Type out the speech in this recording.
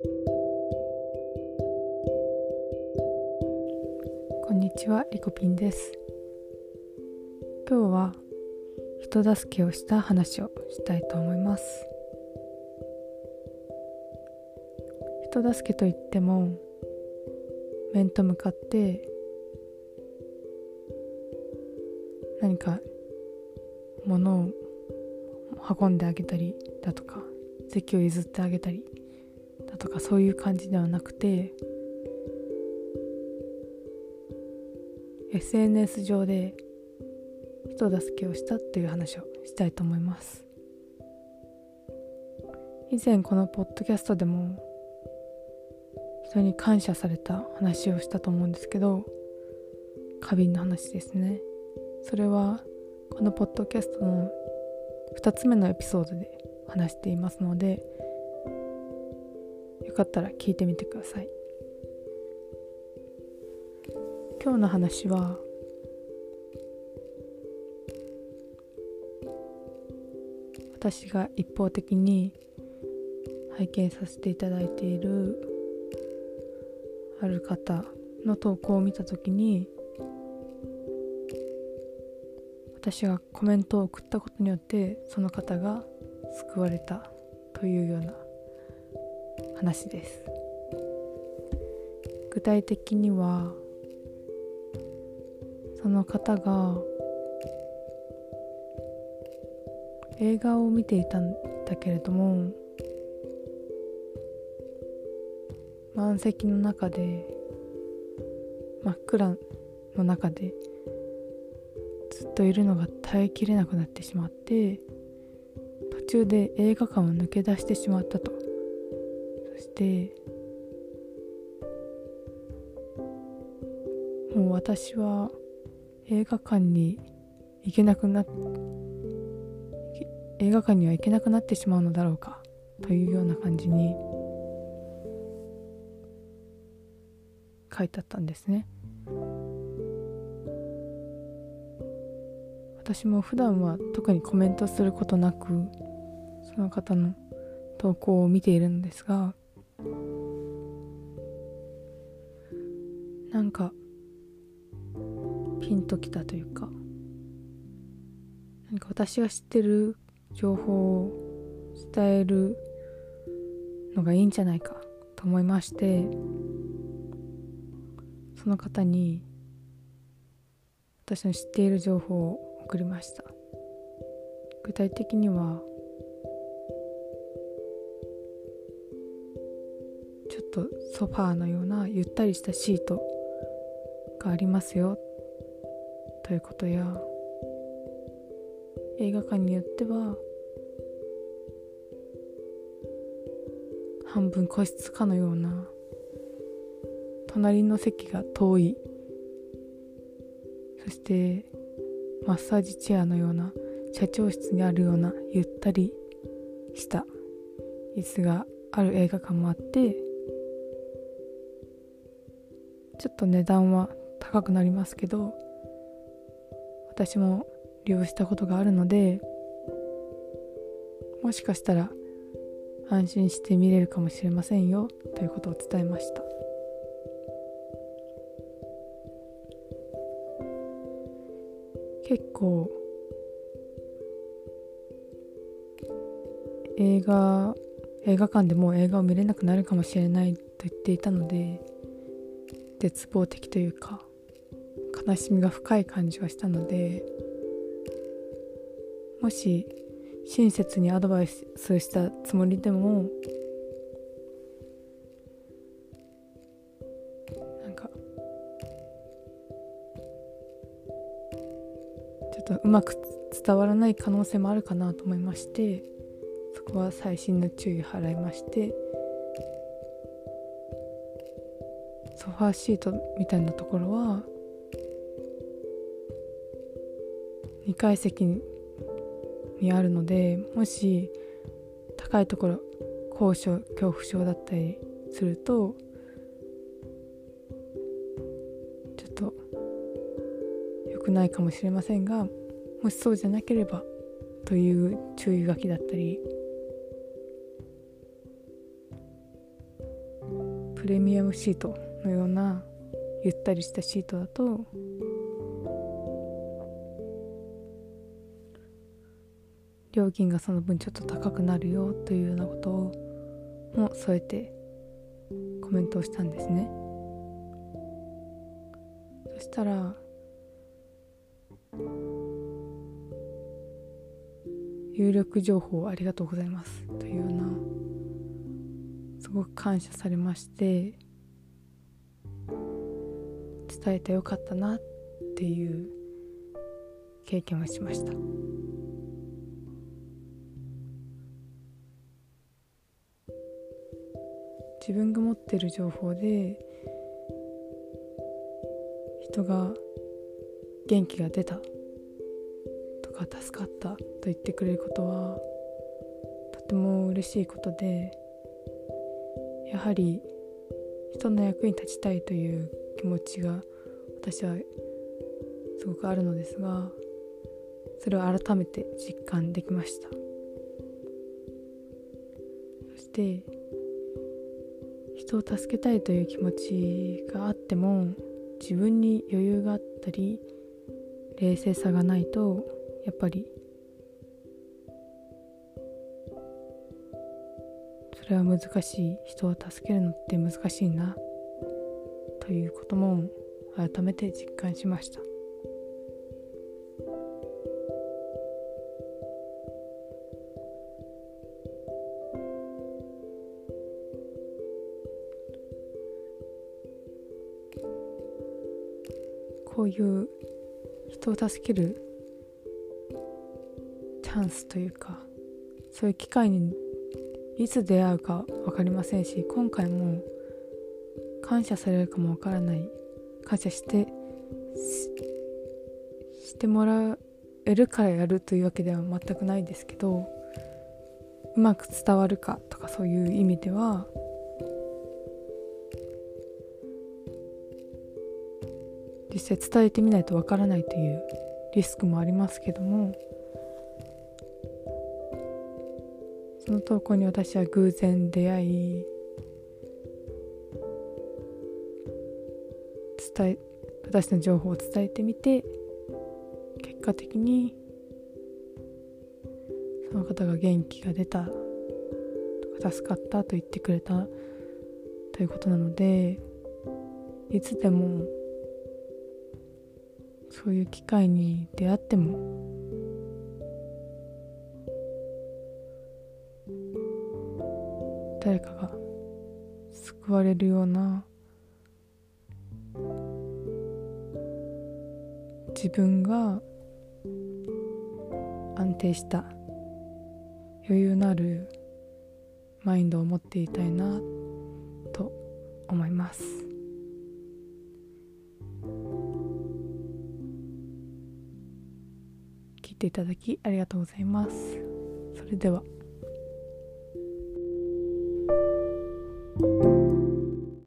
こんにちは、リコピンです。今日は人助けをした話をしたいと思います。人助けといっても面と向かって何か物を運んであげたりだとか席を譲ってあげたりだとかそういう感じではなくて SNS 上で人助けをしたっていう話をしたいと思います。以前このポッドキャストでも人に感謝された話をしたと思うんですけど花瓶の話ですね。それはこのポッドキャストの2つ目のエピソードで話していますのでかったら聞いてみてください。今日の話は私が一方的に拝見させていただいているある方の投稿を見た時に私がコメントを送ったことによってその方が救われたというような話です。具体的にはその方が映画を見ていたんだけれども満席の中で真っ暗の中でずっといるのが耐えきれなくなってしまって途中で映画館を抜け出してしまったと。してもう私は映画館に行けなくな映画館には行けなくなってしまうのだろうかというような感じに書いてあったんですね。私も普段は特にコメントすることなくその方の投稿を見ているんですがなんかピンときたというか。何か私が知ってる情報を伝えるのがいいんじゃないかと思いましてその方に私の知っている情報を送りました。具体的にはちょっとソファーのようなゆったりしたシートがありますよ。ということや映画館によっては半分個室かのような隣の席が遠いそしてマッサージチェアのような社長室にあるようなゆったりした椅子がある映画館もあってちょっと値段は高くなりますけど私も利用したことがあるのでもしかしたら安心して見れるかもしれませんよということを伝えました。結構映画映画館でもう映画を見れなくなるかもしれないと言っていたので絶望的というか悲しみが深い感じがしたのでもし親切にアドバイスしたつもりでもなんかちょっとうまく伝わらない可能性もあるかなと思いましてそこは細心の注意を払いましてソファーシートみたいなところは2階席にあるのでもし高いところ高所恐怖症だったりするとちょっと良くないかもしれませんがもしそうじゃなければという注意書きだったりプレミアムシートのようなゆったりしたシートだと料金がその分ちょっと高くなるよというようなことをも添えてコメントをしたんですね。そしたら有力情報ありがとうございますというようなすごく感謝されまして伝えてよかったなっていう経験をしました。自分が持ってる情報で人が元気が出たとか助かったと言ってくれることはとても嬉しいことでやはり人の役に立ちたいという気持ちが私はすごくあるのですがそれを改めて実感できました。そして人を助けたいという気持ちがあっても自分に余裕があったり冷静さがないとやっぱりそれは難しい。人を助けるのって難しいなということも改めて実感しました。こういう人を助けるチャンスというかそういう機会にいつ出会うか分かりませんし今回も感謝されるかもわからない感謝してしてもらえるからやるというわけでは全くないですけどうまく伝わるかとかそういう意味では実際伝えてみないとわからないというリスクもありますけどもその投稿に私は偶然出会い伝え私の情報を伝えてみて結果的にその方が元気が出たとか助かったと言ってくれたということなのでいつでもそういう機会に出会っても。誰かが救われるような自分が安定した余裕のあるマインドを持っていたいなと思います。ていただきありがとうございます。それでは。